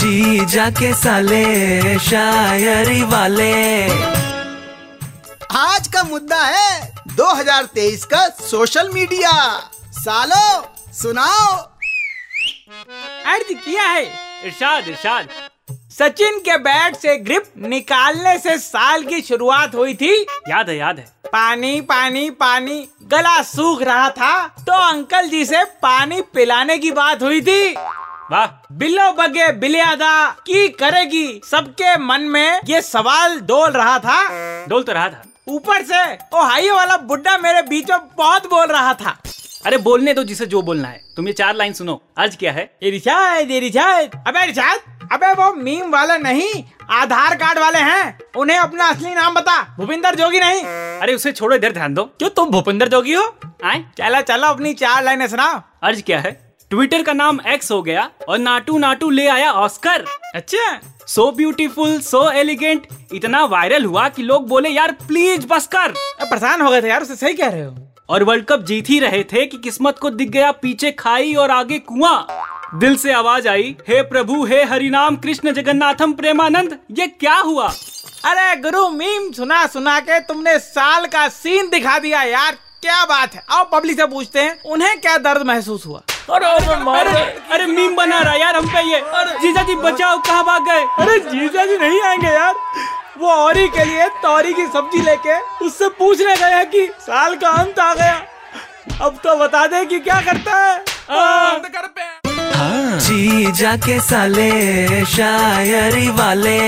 जी जाके साले शायरी वाले। आज का मुद्दा है 2023 का सोशल मीडिया। सालो सुनाओ। अर्ज़ किया है। इरशाद इरशाद। सचिन के बैट से ग्रिप निकालने से साल की शुरुआत हुई थी। याद है याद है। पानी पानी पानी गला सूख रहा था तो अंकल जी से पानी पिलाने की बात हुई थी। वाह बिल्लो बगे बिलियादा की करेगी? सबके मन में ये सवाल डोल रहा था। डोल तो रहा था। ऊपर से ओ हाई वाला बुड्ढा मेरे बीच में बहुत बोल रहा था। अरे बोलने दो जिसे जो बोलना है। तुम ये चार लाइन सुनो। अर्ज़ क्या है? इरशाद इरशाद अबे इरशाद अबे वो मीम वाले नहीं आधार कार्ड वाले हैं। उन्हें अपना असली नाम बता। भूपिंदर जोगी नहीं। अरे उसे छोड़ो इधर ध्यान दो। क्यों तुम भूपिंदर जोगी हो? आए। चलो चलो अपनी चार लाइनें सुनाओ। अर्ज़ क्या है? ट्विटर का नाम एक्स हो गया और नाटू नाटू ले आया ऑस्कर अच्छा। सो ब्यूटीफुल सो एलिगेंट इतना वायरल हुआ कि लोग बोले यार प्लीज़ बस कर परेशान हो गए थे यार उससे सही कह रहे हो। और वर्ल्ड कप जीत ही रहे थे कि किस्मत को दिख गया पीछे खाई और आगे कुआँ। दिल से आवाज़ आई हे प्रभु हे हरिनाम कृष्ण जगन्नाथम प्रेमानंद ये क्या हुआ? अरे गुरु मीम सुना सुना के तुमने साल का सीन दिखा दिया यार क्या बात है। आओ पब्लिक से पूछते हैं उन्हें क्या दर्द महसूस हुआ? अरे अरे अरे मीम बना रहा यार हम पे ये। जीजा जी बचाओ कहाँ भाग गए? अरे जीजा जी नहीं आएँगे यार। वो औरी के लिए तौरी की सब्ज़ी लेके उससे पूछने गया कि साल का अंत आ गया। अब तो बता दे कि क्या करता है। जी जाके साले शायरी वाले।